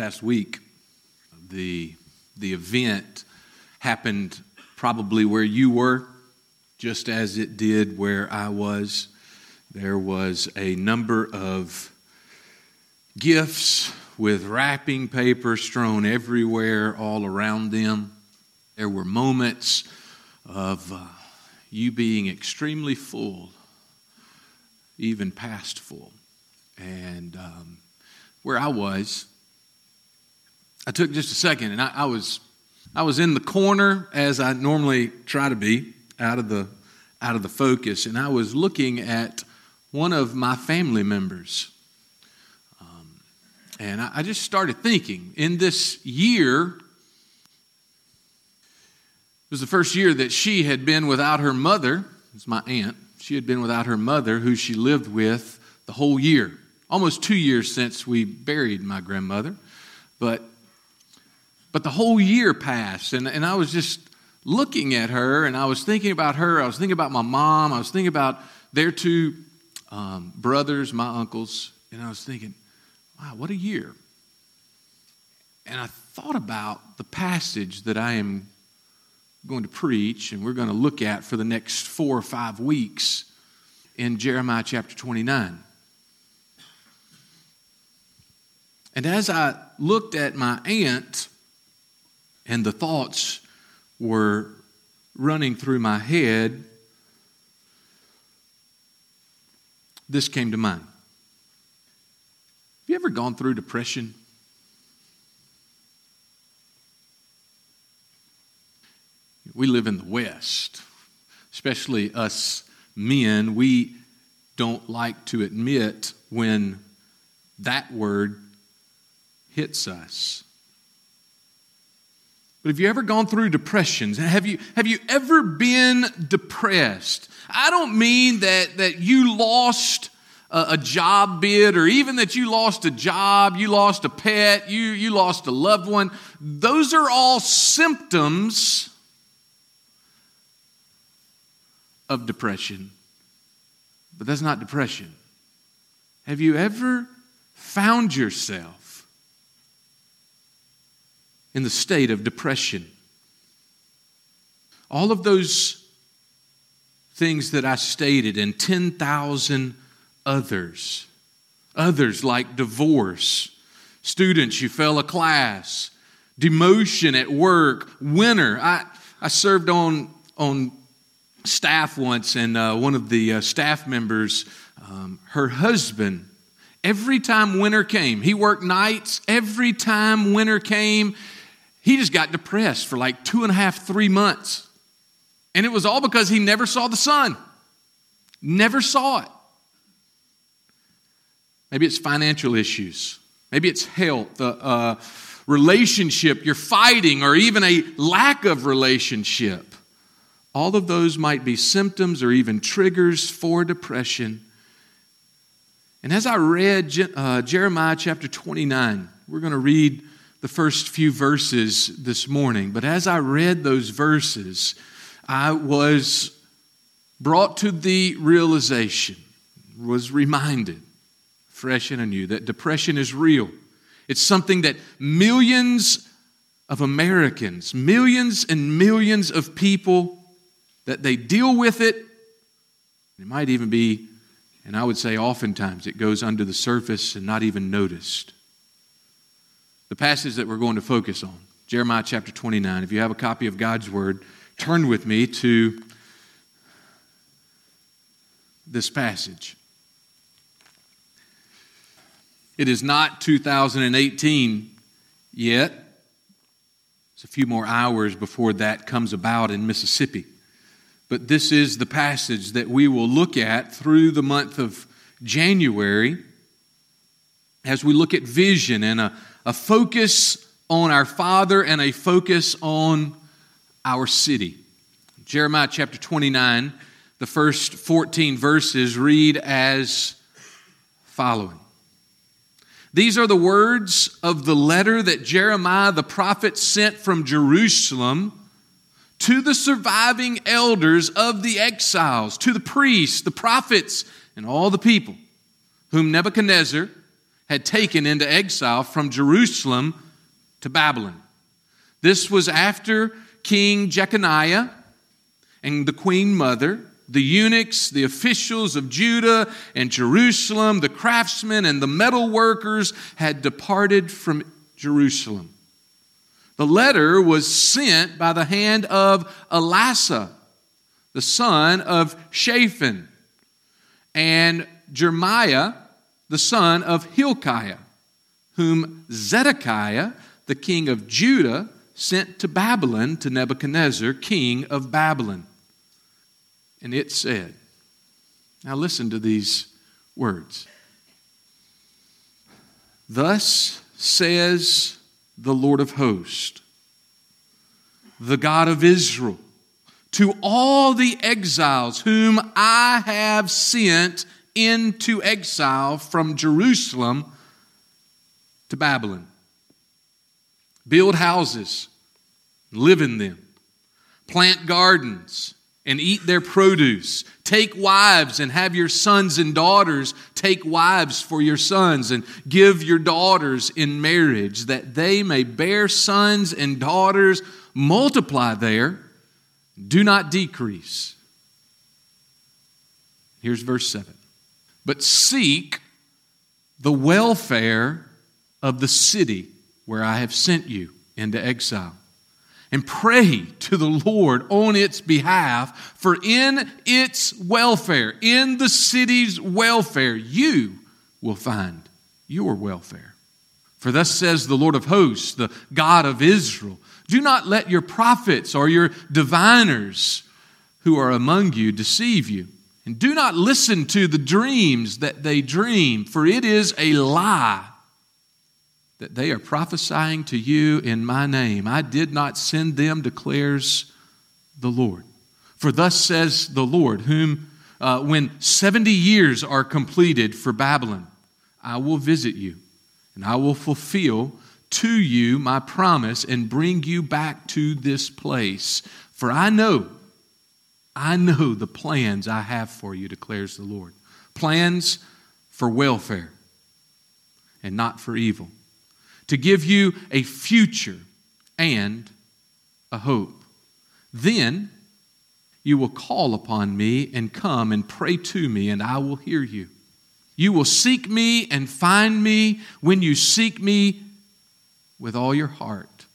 past week, the, the event happened probably where you were, just as it did where I was. There was a number of gifts with wrapping paper strewn everywhere, all around them. There were moments of uh, you being extremely full, even past full. And um, where I was, I took just a second, and I, I, was I was in the corner as I normally try to be, out of the out of the focus, and I was looking at one of my family members, um, and I, I just started thinking in this year. It was the first year that she had been without her mother. It's my aunt. She had been without her mother, who she lived with the whole year. Almost two years since we buried my grandmother, but but the whole year passed, and, and I was just looking at her, and I was thinking about her. I was thinking about my mom. I was thinking about their two um, brothers, my uncles, and I was thinking, wow, what a year. And I thought about the passage that I am going to preach and we're going to look at for the next four or five weeks in Jeremiah chapter 29. And as I looked at my aunt, and the thoughts were running through my head, this came to mind. Have you ever gone through depression? We live in the West, especially us men. We don't like to admit when that word hits us. But have you ever gone through depressions? Have you, have you ever been depressed? I don't mean that, that you lost a, a, job bid or even that you lost a job, you lost a pet, you, you lost a loved one. Those are all symptoms of depression. But that's not depression. Have you ever found yourself in the state of depression. All of those things that I stated and 10,000 others. Others like divorce, students, you fell a class, demotion at work, winter. I, I served on, on staff once, and uh, one of the uh, staff members, um, her husband, every time winter came, he worked nights. Every time winter came, he just got depressed for like two and a half, three months. And it was all because he never saw the sun. Never saw it. Maybe it's financial issues. Maybe it's health, uh, relationship you're fighting, or even a lack of relationship. All of those might be symptoms or even triggers for depression. And as I read uh, Jeremiah chapter 29, we're going to read the first few verses this morning, but as I read those verses, I was brought to the realization, was reminded, fresh and anew, that depression is real. It's something that millions of Americans, millions and millions of people, that they deal with it. It might even be, and I would say oftentimes, it goes under the surface and not even noticed the passage that we're going to focus on, Jeremiah chapter 29. If you have a copy of God's Word, turn with me to this passage. It is not 2018 yet. It's a few more hours before that comes about in Mississippi. But this is the passage that we will look at through the month of January as we look at vision and a a focus on our Father and a focus on our city. Jeremiah chapter 29, the first 14 verses read as following. These are the words of the letter that Jeremiah the prophet sent from Jerusalem to the surviving elders of the exiles, to the priests, the prophets, and all the people whom Nebuchadnezzar had taken into exile from Jerusalem to Babylon. This was after King Jeconiah and the queen mother, the eunuchs, the officials of Judah and Jerusalem, the craftsmen and the metal workers had departed from Jerusalem. The letter was sent by the hand of Elasah, the son of Shaphan, and Jeremiah, the son of Hilkiah, whom Zedekiah, the king of Judah, sent to Babylon to Nebuchadnezzar, king of Babylon. And it said, Now listen to these words. Thus says the Lord of hosts, the God of Israel, to all the exiles whom I have sent into exile from Jerusalem to Babylon. Build houses, live in them, plant gardens, and eat their produce. Take wives and have your sons and daughters take wives for your sons, and give your daughters in marriage, that they may bear sons and daughters, multiply there, do not decrease. Here's verse 7 But seek the welfare of the city where I have sent you into exile and pray to the Lord on its behalf, for in its welfare, in the city's welfare, you will find your welfare. For thus says the Lord of hosts, the God of Israel Do not let your prophets or your diviners who are among you deceive you. And do not listen to the dreams that they dream, for it is a lie that they are prophesying to you in my name. I did not send them, declares the Lord. For thus says the Lord, whom uh, when 70 years are completed for Babylon, I will visit you, and I will fulfill to you my promise and bring you back to this place. For I know, I know the plans I have for you, declares the Lord. Plans for welfare and not for evil to give you a future and a hope. Then you will call upon me and come and pray to me, and I will hear you. You will seek me and find me when you seek me with all your heart.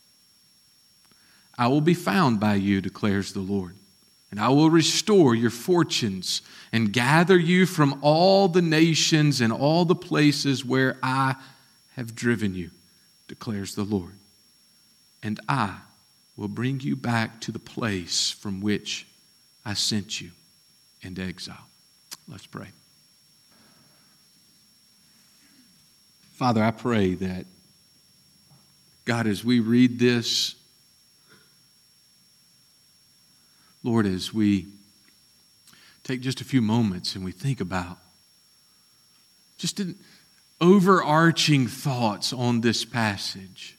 I will be found by you, declares the Lord. And I will restore your fortunes and gather you from all the nations and all the places where I have driven you declares the Lord. And I will bring you back to the place from which I sent you into exile. Let's pray. Father, I pray that, God, as we read this, Lord, as we take just a few moments and we think about just didn't overarching thoughts on this passage.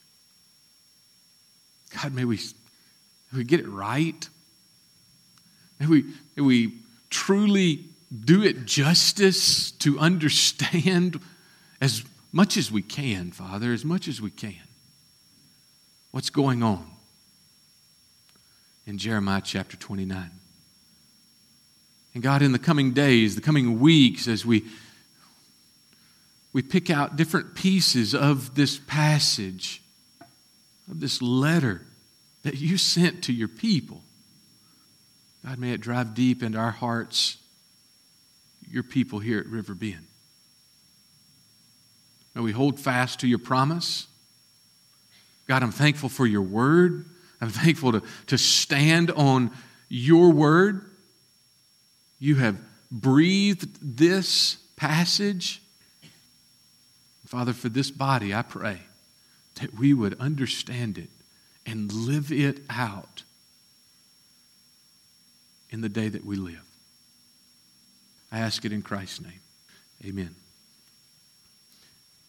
God, may we, may we get it right. May we, may we truly do it justice to understand as much as we can, Father, as much as we can, what's going on in Jeremiah chapter 29. And God, in the coming days, the coming weeks, as we we pick out different pieces of this passage, of this letter that you sent to your people. God, may it drive deep into our hearts, your people here at River Bend. May we hold fast to your promise. God, I'm thankful for your word. I'm thankful to, to stand on your word. You have breathed this passage Father, for this body, I pray that we would understand it and live it out in the day that we live. I ask it in Christ's name. Amen.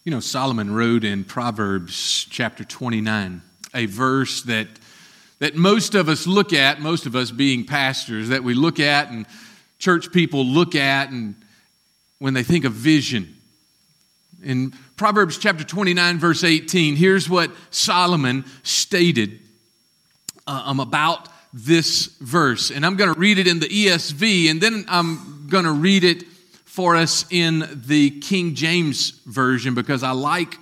You know, Solomon wrote in Proverbs chapter 29 a verse that, that most of us look at, most of us being pastors, that we look at and church people look at and when they think of vision In Proverbs chapter 29, verse 18, here's what Solomon stated uh, um, about this verse. And I'm going to read it in the ESV, and then I'm going to read it for us in the King James Version because I like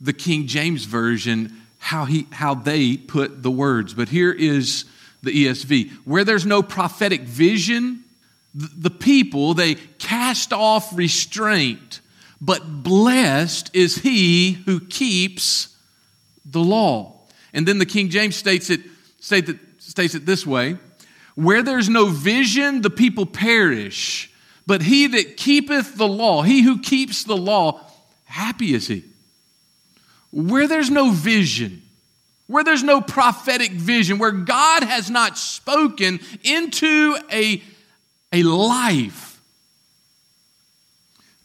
the King James Version, how, he, how they put the words. But here is the ESV. Where there's no prophetic vision, the people, they cast off restraint, but blessed is he who keeps the law. And then the King James states it, states it, states it this way Where there's no vision, the people perish. But he that keepeth the law, he who keeps the law, happy is he. Where there's no vision, where there's no prophetic vision, where God has not spoken into a, a life,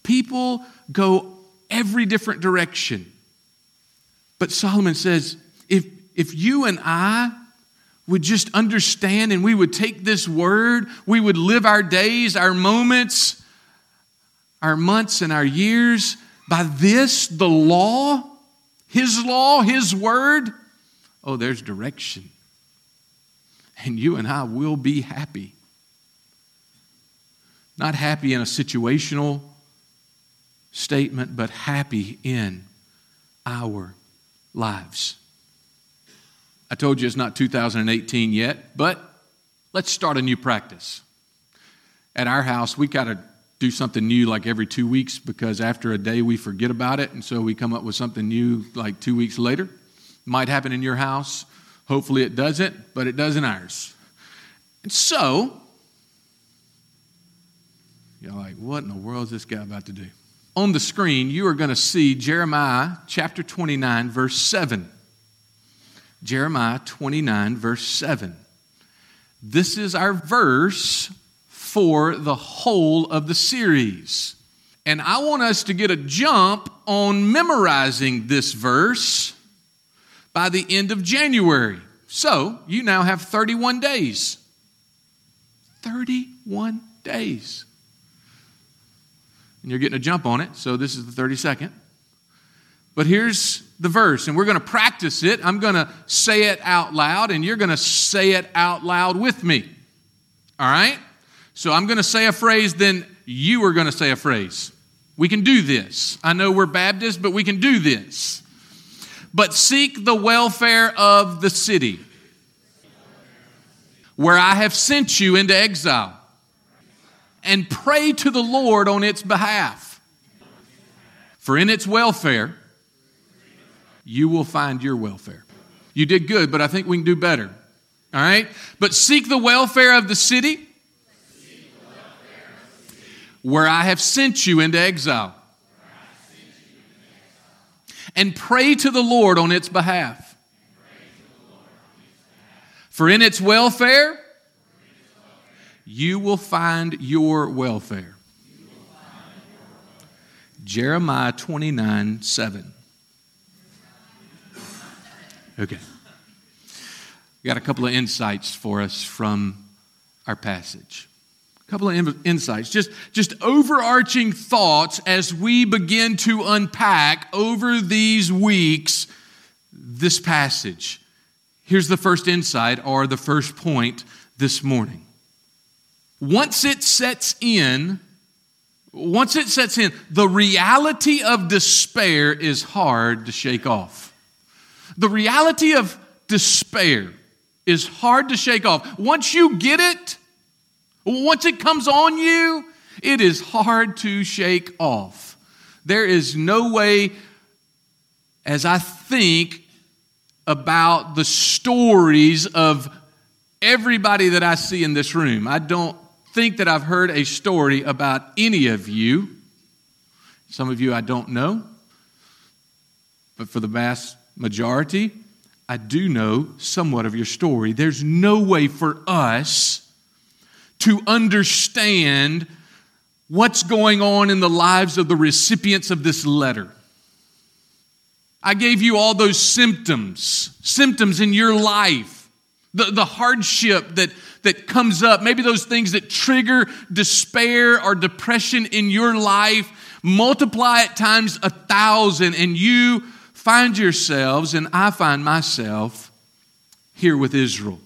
people go every different direction. But Solomon says if, if you and I would just understand and we would take this word, we would live our days, our moments, our months, and our years by this, the law, His law, His word. Oh, there's direction. And you and I will be happy. Not happy in a situational statement, but happy in our lives. I told you it's not 2018 yet, but let's start a new practice. At our house, we got to do something new like every two weeks because after a day we forget about it, and so we come up with something new like two weeks later. Might happen in your house. Hopefully it doesn't, but it does in ours. And so, you're like, what in the world is this guy about to do? On the screen, you are going to see Jeremiah chapter 29, verse 7. Jeremiah 29, verse 7. This is our verse for the whole of the series. And I want us to get a jump on memorizing this verse by the end of January. So you now have 31 days. 31 days. And you're getting a jump on it, so this is the 32nd. But here's the verse, and we're going to practice it. I'm going to say it out loud, and you're going to say it out loud with me. All right? So I'm going to say a phrase, then you are going to say a phrase. We can do this. I know we're Baptists, but we can do this. But seek the welfare of the city where I have sent you into exile, and pray to the Lord on its behalf. For in its welfare, you will find your welfare. You did good, but I think we can do better. All right? But seek the welfare of the city where I have sent you into exile. And pray to the Lord on its behalf. For in its welfare, you will find your welfare. Jeremiah 29 7. Okay. We got a couple of insights for us from our passage. A couple of insights, just, just overarching thoughts as we begin to unpack over these weeks this passage. Here's the first insight or the first point this morning. Once it sets in, once it sets in, the reality of despair is hard to shake off. The reality of despair is hard to shake off. Once you get it, once it comes on you, it is hard to shake off. There is no way, as I think about the stories of everybody that I see in this room, I don't think that I've heard a story about any of you. Some of you I don't know, but for the vast majority, I do know somewhat of your story. There's no way for us to understand what's going on in the lives of the recipients of this letter. I gave you all those symptoms, symptoms in your life, the, the hardship that, that comes up, maybe those things that trigger despair or depression in your life multiply it times a thousand, and you find yourselves, and I find myself here with Israel.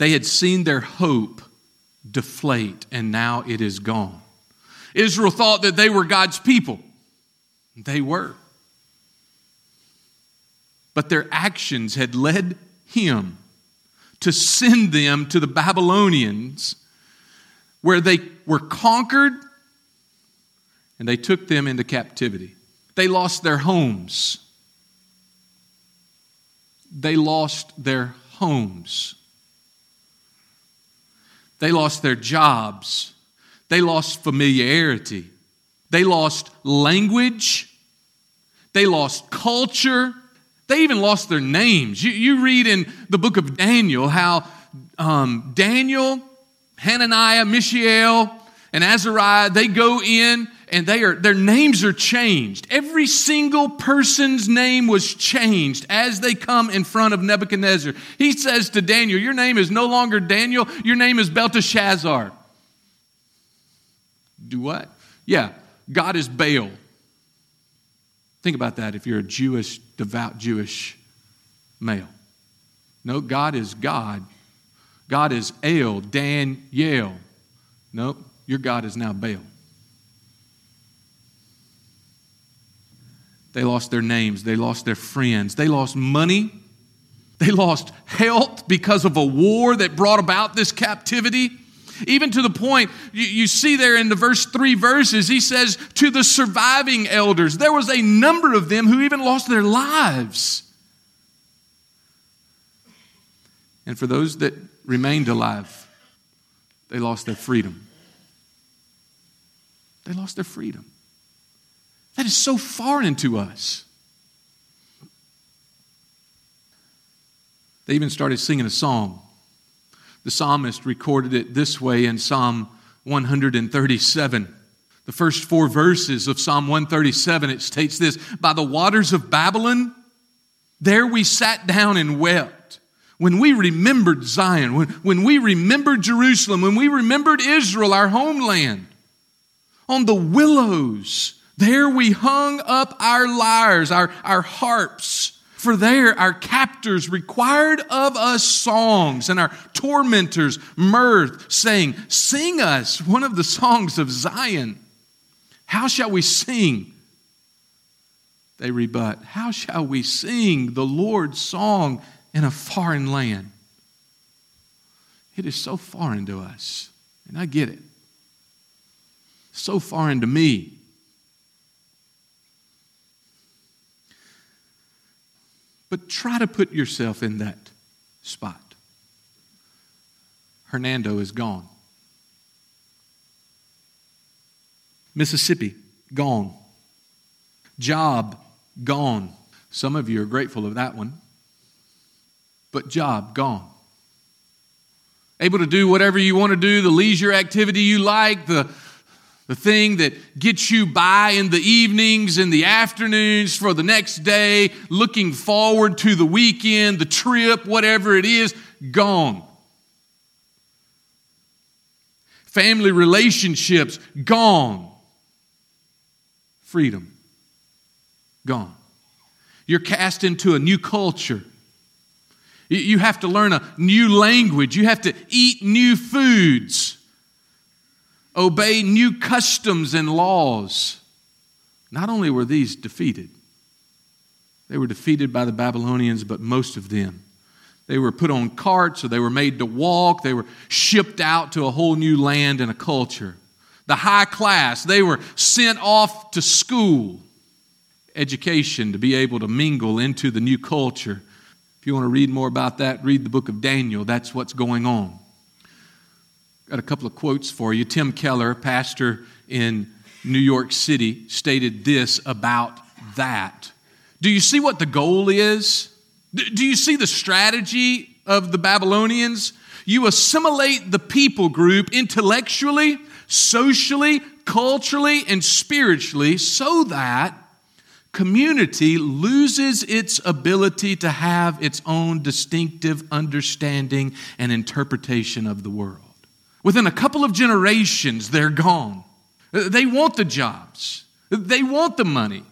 They had seen their hope deflate, and now it is gone. Israel thought that they were God's people. They were. But their actions had led him to send them to the Babylonians, where they were conquered and they took them into captivity. They lost their homes. They lost their homes. They lost their jobs. They lost familiarity. They lost language. They lost culture. They even lost their names. You, you read in the book of Daniel how um, Daniel, Hananiah, Mishael, and Azariah, they go in and they are, their names are changed. Every single person's name was changed as they come in front of Nebuchadnezzar. He says to Daniel, Your name is no longer Daniel, your name is Belteshazzar. Do what? Yeah, God is Baal. Think about that if you're a Jewish, devout Jewish male. No, God is God. God is El, Daniel. No, your God is now Baal. They lost their names. They lost their friends. They lost money. They lost health because of a war that brought about this captivity. Even to the point, you, you, see there in the verse three verses, he says, To the surviving elders, there was a number of them who even lost their lives. And for those that remained alive, they lost their freedom. They lost their freedom. That is so foreign to us. They even started singing a song. The psalmist recorded it this way in Psalm 137. The first four verses of Psalm 137, it states this By the waters of Babylon, there we sat down and wept. When we remembered Zion, when, when we remembered Jerusalem, when we remembered Israel, our homeland, on the willows, there we hung up our lyres, our, our harps. For there our captors required of us songs, and our tormentors mirth, saying, Sing us one of the songs of Zion. How shall we sing? They rebut, How shall we sing the Lord's song in a foreign land? It is so foreign to us, and I get it. So foreign to me. But try to put yourself in that spot. Hernando is gone. Mississippi, gone. Job, gone. Some of you are grateful of that one. But job, gone. Able to do whatever you want to do, the leisure activity you like, the the thing that gets you by in the evenings and the afternoons for the next day, looking forward to the weekend, the trip, whatever it is, gone. Family relationships, gone. Freedom, gone. You're cast into a new culture. You have to learn a new language. You have to eat new foods obey new customs and laws. Not only were these defeated, they were defeated by the Babylonians, but most of them. They were put on carts or they were made to walk. They were shipped out to a whole new land and a culture. The high class, they were sent off to school, education to be able to mingle into the new culture. If you want to read more about that, read the book of Daniel. That's what's going on. Got a couple of quotes for you. Tim Keller, pastor in New York City, stated this about that. Do you see what the goal is? Do you see the strategy of the Babylonians? You assimilate the people group intellectually, socially, culturally, and spiritually so that community loses its ability to have its own distinctive understanding and interpretation of the world. Within a couple of generations, they're gone. They want the jobs, they want the money,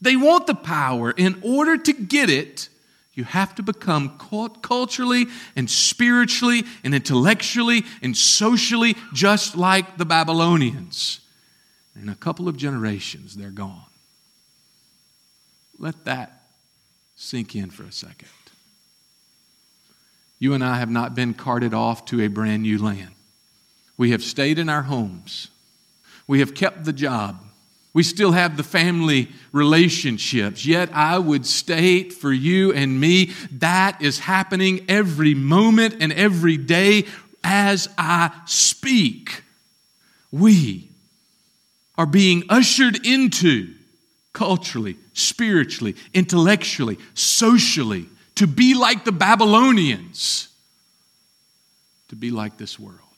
they want the power. In order to get it, you have to become culturally and spiritually and intellectually and socially just like the Babylonians. In a couple of generations, they're gone. Let that sink in for a second. You and I have not been carted off to a brand new land. We have stayed in our homes. We have kept the job. We still have the family relationships. Yet I would state for you and me that is happening every moment and every day as I speak. We are being ushered into culturally, spiritually, intellectually, socially, to be like the Babylonians, to be like this world.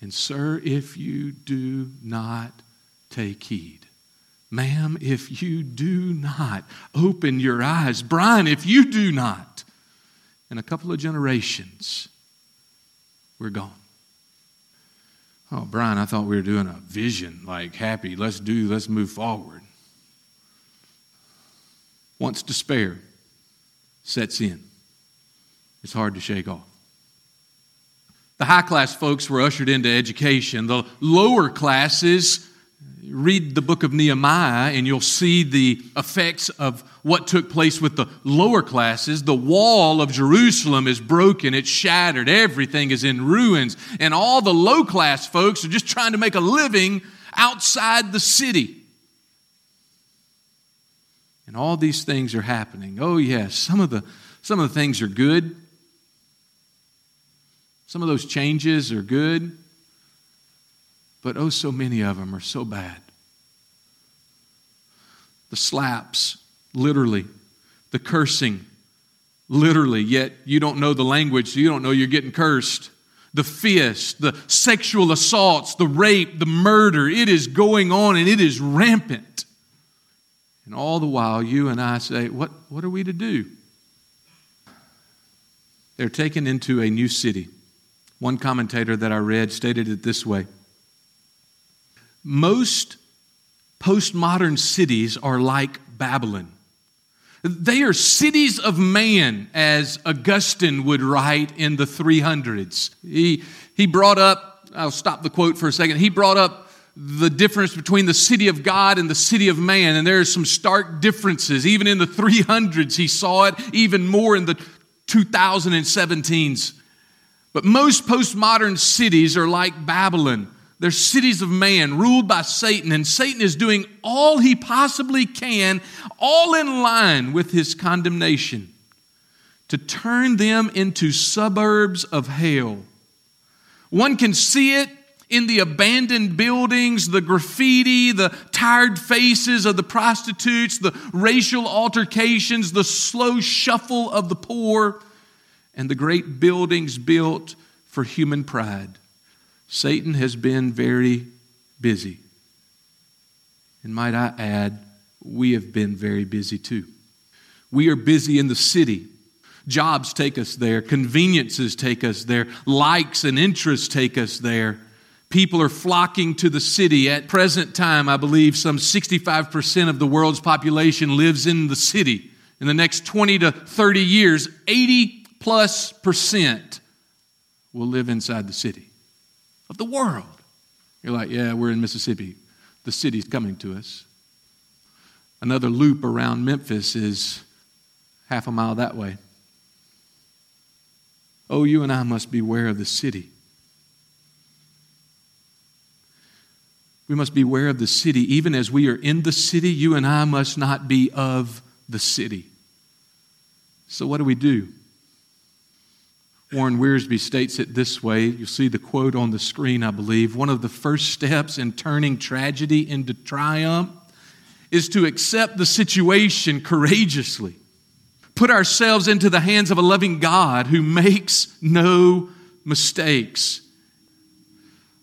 And, sir, if you do not take heed, ma'am, if you do not open your eyes, Brian, if you do not, in a couple of generations, we're gone. Oh, Brian, I thought we were doing a vision, like happy, let's do, let's move forward. Once despair sets in, it's hard to shake off. The high class folks were ushered into education. The lower classes, read the book of Nehemiah and you'll see the effects of what took place with the lower classes. The wall of Jerusalem is broken, it's shattered, everything is in ruins, and all the low class folks are just trying to make a living outside the city. And all these things are happening. Oh, yes, some of the, some of the things are good. Some of those changes are good. But oh, so many of them are so bad. The slaps, literally. The cursing, literally. Yet you don't know the language, so you don't know you're getting cursed. The fist, the sexual assaults, the rape, the murder, it is going on and it is rampant. And all the while, you and I say, What, what are we to do? They're taken into a new city. One commentator that I read stated it this way Most postmodern cities are like Babylon. They are cities of man, as Augustine would write in the 300s. He, he brought up, I'll stop the quote for a second. He brought up the difference between the city of God and the city of man, and there are some stark differences. Even in the 300s, he saw it, even more in the 2017s. But most postmodern cities are like Babylon. They're cities of man ruled by Satan, and Satan is doing all he possibly can, all in line with his condemnation, to turn them into suburbs of hell. One can see it in the abandoned buildings, the graffiti, the tired faces of the prostitutes, the racial altercations, the slow shuffle of the poor and the great buildings built for human pride. Satan has been very busy. And might I add, we have been very busy too. We are busy in the city. Jobs take us there, conveniences take us there, likes and interests take us there. People are flocking to the city. At present time, I believe some 65% of the world's population lives in the city. In the next 20 to 30 years, 80 plus percent will live inside the city of the world. You're like, yeah, we're in Mississippi. The city's coming to us. Another loop around Memphis is half a mile that way. Oh, you and I must beware of the city. We must beware of the city. Even as we are in the city, you and I must not be of the city. So, what do we do? Warren Wiersbe states it this way. You'll see the quote on the screen, I believe. One of the first steps in turning tragedy into triumph is to accept the situation courageously. Put ourselves into the hands of a loving God who makes no mistakes.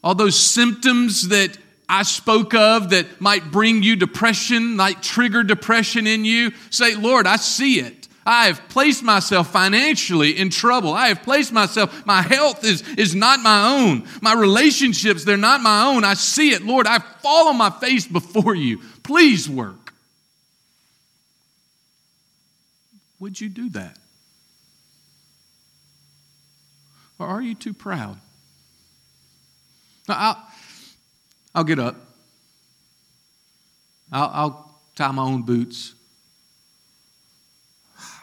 All those symptoms that I spoke of that might bring you depression, might trigger depression in you, say, Lord, I see it. I have placed myself financially in trouble. I have placed myself, my health is, is not my own. My relationships, they're not my own. I see it. Lord, I fall on my face before you. Please work. Would you do that? Or are you too proud? I'll, I'll get up. I'll, I'll tie my own boots.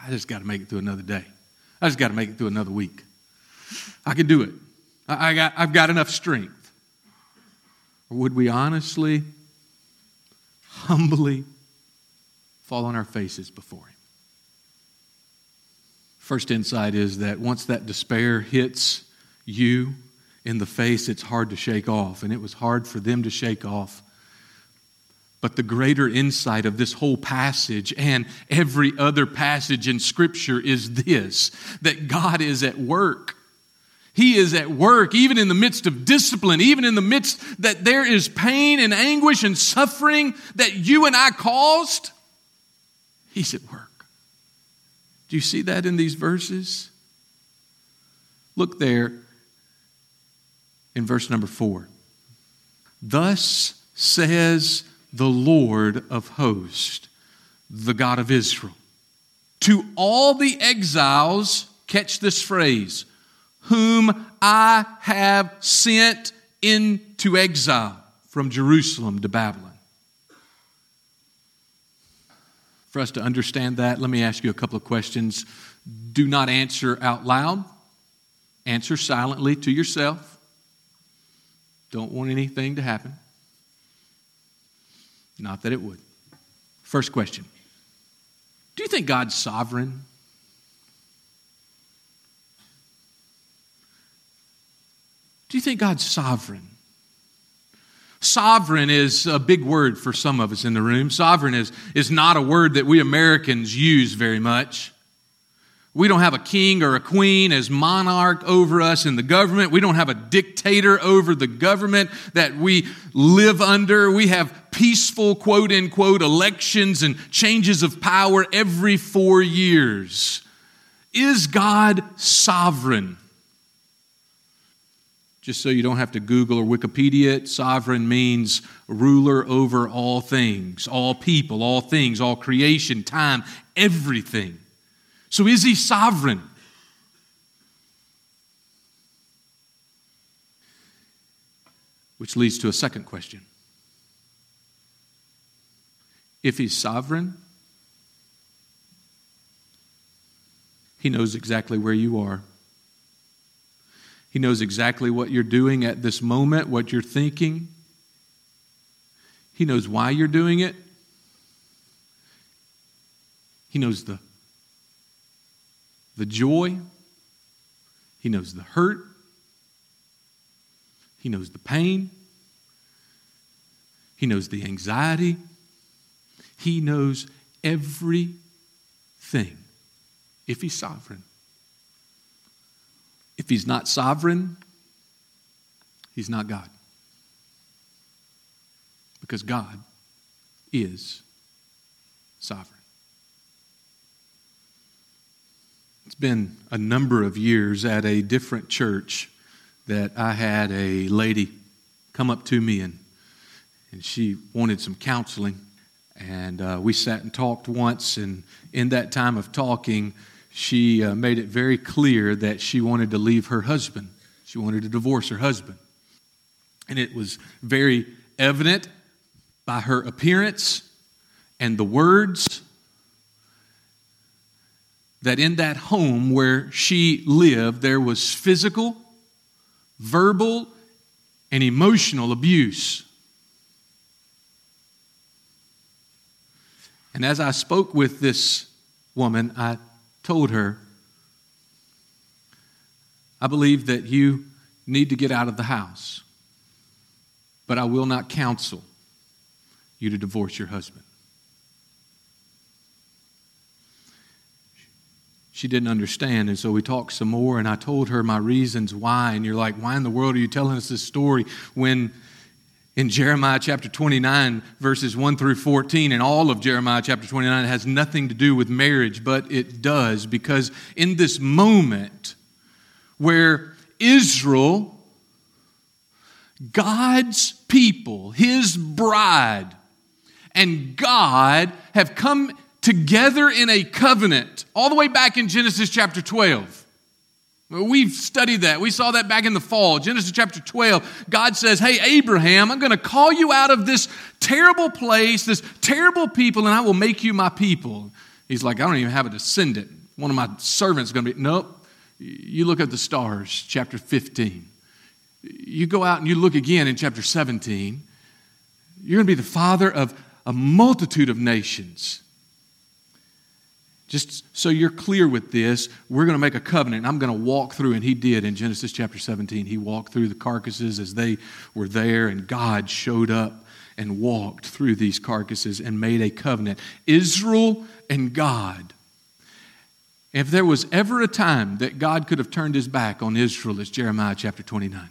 I just got to make it through another day. I just got to make it through another week. I can do it. I, I got, I've got enough strength. Or would we honestly, humbly fall on our faces before Him? First insight is that once that despair hits you in the face, it's hard to shake off. And it was hard for them to shake off but the greater insight of this whole passage and every other passage in Scripture is this that God is at work. He is at work, even in the midst of discipline, even in the midst that there is pain and anguish and suffering that you and I caused. He's at work. Do you see that in these verses? Look there in verse number four. Thus says the Lord of hosts, the God of Israel. To all the exiles, catch this phrase, whom I have sent into exile from Jerusalem to Babylon. For us to understand that, let me ask you a couple of questions. Do not answer out loud, answer silently to yourself. Don't want anything to happen. Not that it would. First question Do you think God's sovereign? Do you think God's sovereign? Sovereign is a big word for some of us in the room. Sovereign is, is not a word that we Americans use very much. We don't have a king or a queen as monarch over us in the government. We don't have a dictator over the government that we live under. We have peaceful, quote unquote, elections and changes of power every four years. Is God sovereign? Just so you don't have to Google or Wikipedia it, sovereign means ruler over all things, all people, all things, all creation, time, everything. So is he sovereign? Which leads to a second question. If he's sovereign, he knows exactly where you are. He knows exactly what you're doing at this moment, what you're thinking. He knows why you're doing it. He knows the the joy, He knows the hurt, He knows the pain, He knows the anxiety, He knows everything if He's sovereign. If He's not sovereign, He's not God. Because God is sovereign. It's been a number of years at a different church that I had a lady come up to me and, and she wanted some counseling. And uh, we sat and talked once, and in that time of talking, she uh, made it very clear that she wanted to leave her husband. She wanted to divorce her husband. And it was very evident by her appearance and the words that in that home where she lived, there was physical, verbal, and emotional abuse. And as I spoke with this woman, I told her, I believe that you need to get out of the house, but I will not counsel you to divorce your husband. She didn't understand. And so we talked some more, and I told her my reasons why. And you're like, why in the world are you telling us this story when in Jeremiah chapter 29, verses 1 through 14, and all of Jeremiah chapter 29 has nothing to do with marriage, but it does because in this moment where Israel, God's people, his bride, and God have come together in a covenant, all the way back in Genesis chapter 12. We've studied that. We saw that back in the fall. Genesis chapter 12. God says, Hey, Abraham, I'm going to call you out of this terrible place, this terrible people, and I will make you my people. He's like, I don't even have a descendant. One of my servants is going to be, nope. You look at the stars, chapter 15. You go out and you look again in chapter 17. You're going to be the father of a multitude of nations. Just so you're clear with this, we're going to make a covenant. I'm going to walk through, and he did in Genesis chapter 17. He walked through the carcasses as they were there, and God showed up and walked through these carcasses and made a covenant. Israel and God. If there was ever a time that God could have turned his back on Israel, it's Jeremiah chapter 29.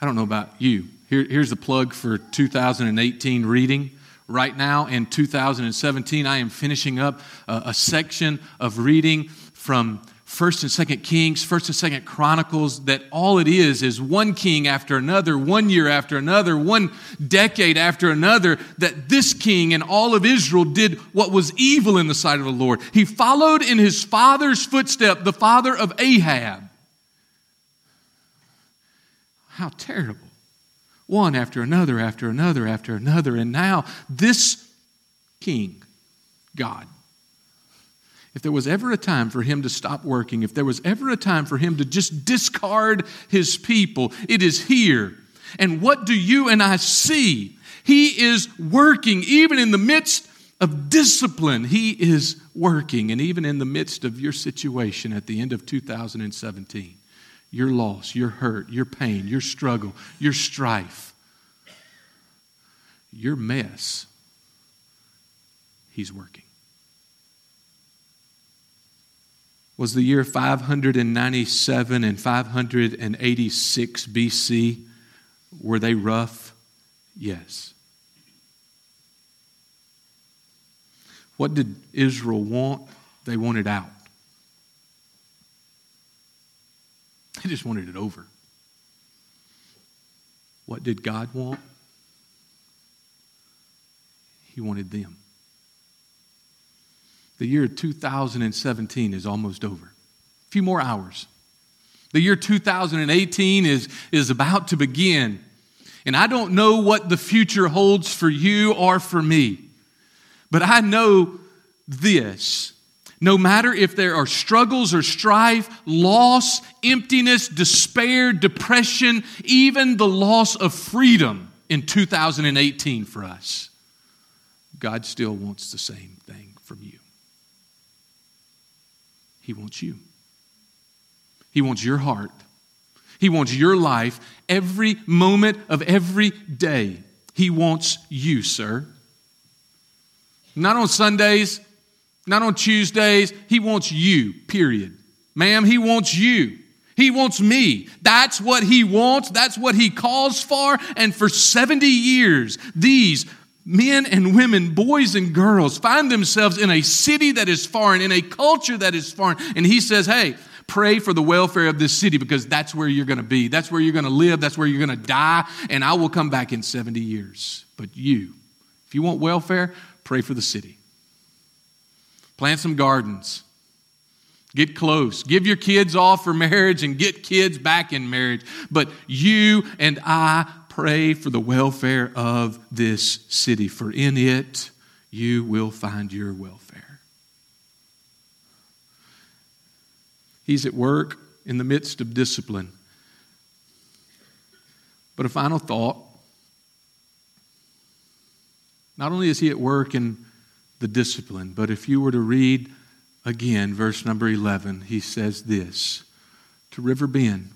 I don't know about you. Here, here's the plug for 2018 reading right now in 2017. I am finishing up a, a section of reading from First and Second Kings, First and Second Chronicles, that all it is is one king after another, one year after another, one decade after another, that this king and all of Israel did what was evil in the sight of the Lord. He followed in his father's footstep, the father of Ahab. How terrible one after another, after another, after another. And now, this king, God, if there was ever a time for him to stop working, if there was ever a time for him to just discard his people, it is here. And what do you and I see? He is working even in the midst of discipline. He is working, and even in the midst of your situation at the end of 2017 your loss, your hurt, your pain, your struggle, your strife, your mess, He's working. Was the year 597 and 586 BC, were they rough? Yes. What did Israel want? They wanted out. They just wanted it over. What did God want? He wanted them. The year 2017 is almost over. A few more hours. The year 2018 is, is about to begin. And I don't know what the future holds for you or for me. But I know this no matter if there are struggles or strife, loss, emptiness, despair, depression, even the loss of freedom in 2018 for us, God still wants the same thing from you. He wants you. He wants your heart. He wants your life every moment of every day. He wants you, sir. Not on Sundays, not on Tuesdays. He wants you, period. Ma'am, he wants you. He wants me. That's what he wants. That's what he calls for. And for 70 years, these men and women, boys and girls, find themselves in a city that is foreign, in a culture that is foreign. And he says, hey, pray for the welfare of this city because that's where you're going to be. That's where you're going to live. That's where you're going to die. And I will come back in 70 years. But you, if you want welfare, pray for the city. Plant some gardens. Get close. Give your kids off for marriage and get kids back in marriage. But you and I pray for the welfare of this city, for in it you will find your welfare. He's at work in the midst of discipline. But a final thought not only is he at work in the discipline. But if you were to read again verse number 11, he says this to River Bend.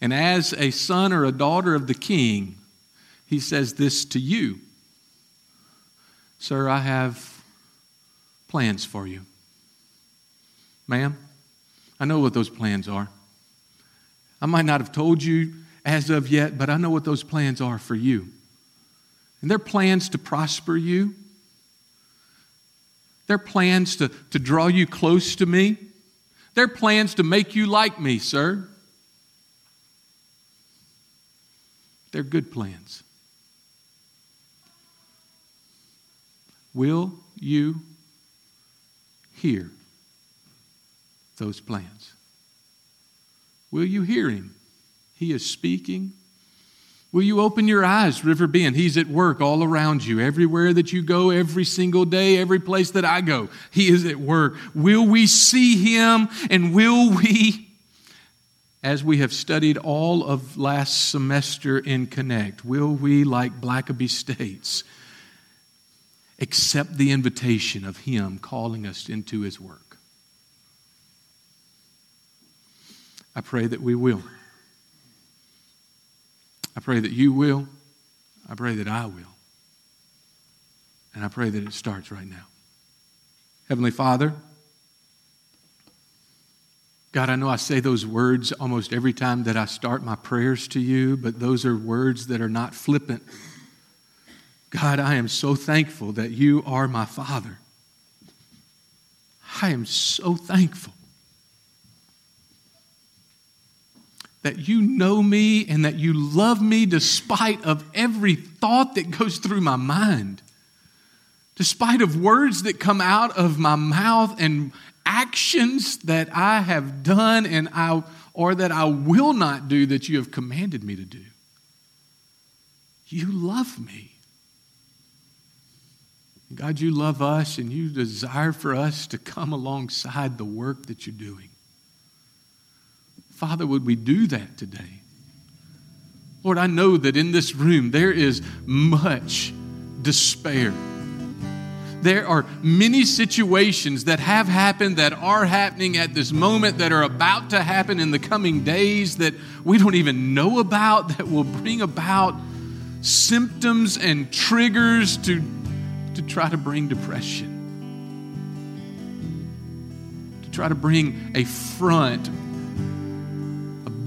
And as a son or a daughter of the king, he says this to you Sir, I have plans for you. Ma'am, I know what those plans are. I might not have told you as of yet, but I know what those plans are for you. And they're plans to prosper you, they're plans to, to draw you close to me, they're plans to make you like me, sir. They're good plans. Will you hear those plans? Will you hear him? He is speaking. Will you open your eyes, River Bend? He's at work all around you. Everywhere that you go, every single day, every place that I go, He is at work. Will we see Him and will we, as we have studied all of last semester in Connect, will we, like Blackaby states, accept the invitation of Him calling us into His work? I pray that we will. I pray that you will. I pray that I will. And I pray that it starts right now. Heavenly Father, God, I know I say those words almost every time that I start my prayers to you, but those are words that are not flippant. God, I am so thankful that you are my Father. I am so thankful that you know me and that you love me despite of every thought that goes through my mind despite of words that come out of my mouth and actions that I have done and I or that I will not do that you have commanded me to do. You love me. God, you love us and you desire for us to come alongside the work that you're doing. Father, would we do that today? Lord, I know that in this room there is much despair. There are many situations that have happened, that are happening at this moment, that are about to happen in the coming days that we don't even know about, that will bring about symptoms and triggers to, to try to bring depression, to try to bring a front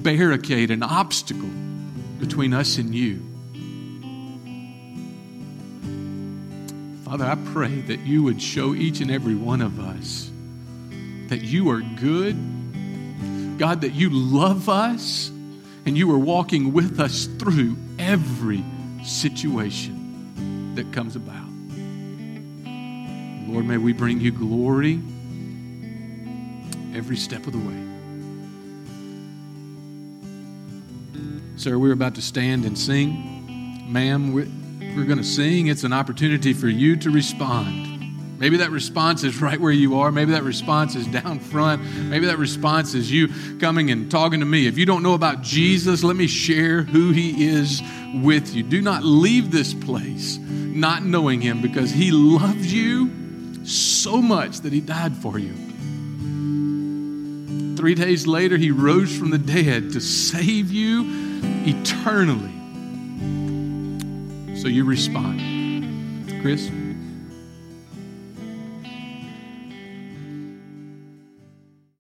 barricade, an obstacle between us and you. Father, I pray that you would show each and every one of us that you are good, God, that you love us, and you are walking with us through every situation that comes about. Lord, may we bring you glory every step of the way. Sir, we're about to stand and sing. Ma'am, we're, we're going to sing. It's an opportunity for you to respond. Maybe that response is right where you are. Maybe that response is down front. Maybe that response is you coming and talking to me. If you don't know about Jesus, let me share who he is with you. Do not leave this place not knowing him because he loves you so much that he died for you. Three days later, he rose from the dead to save you eternally. So you respond. Chris?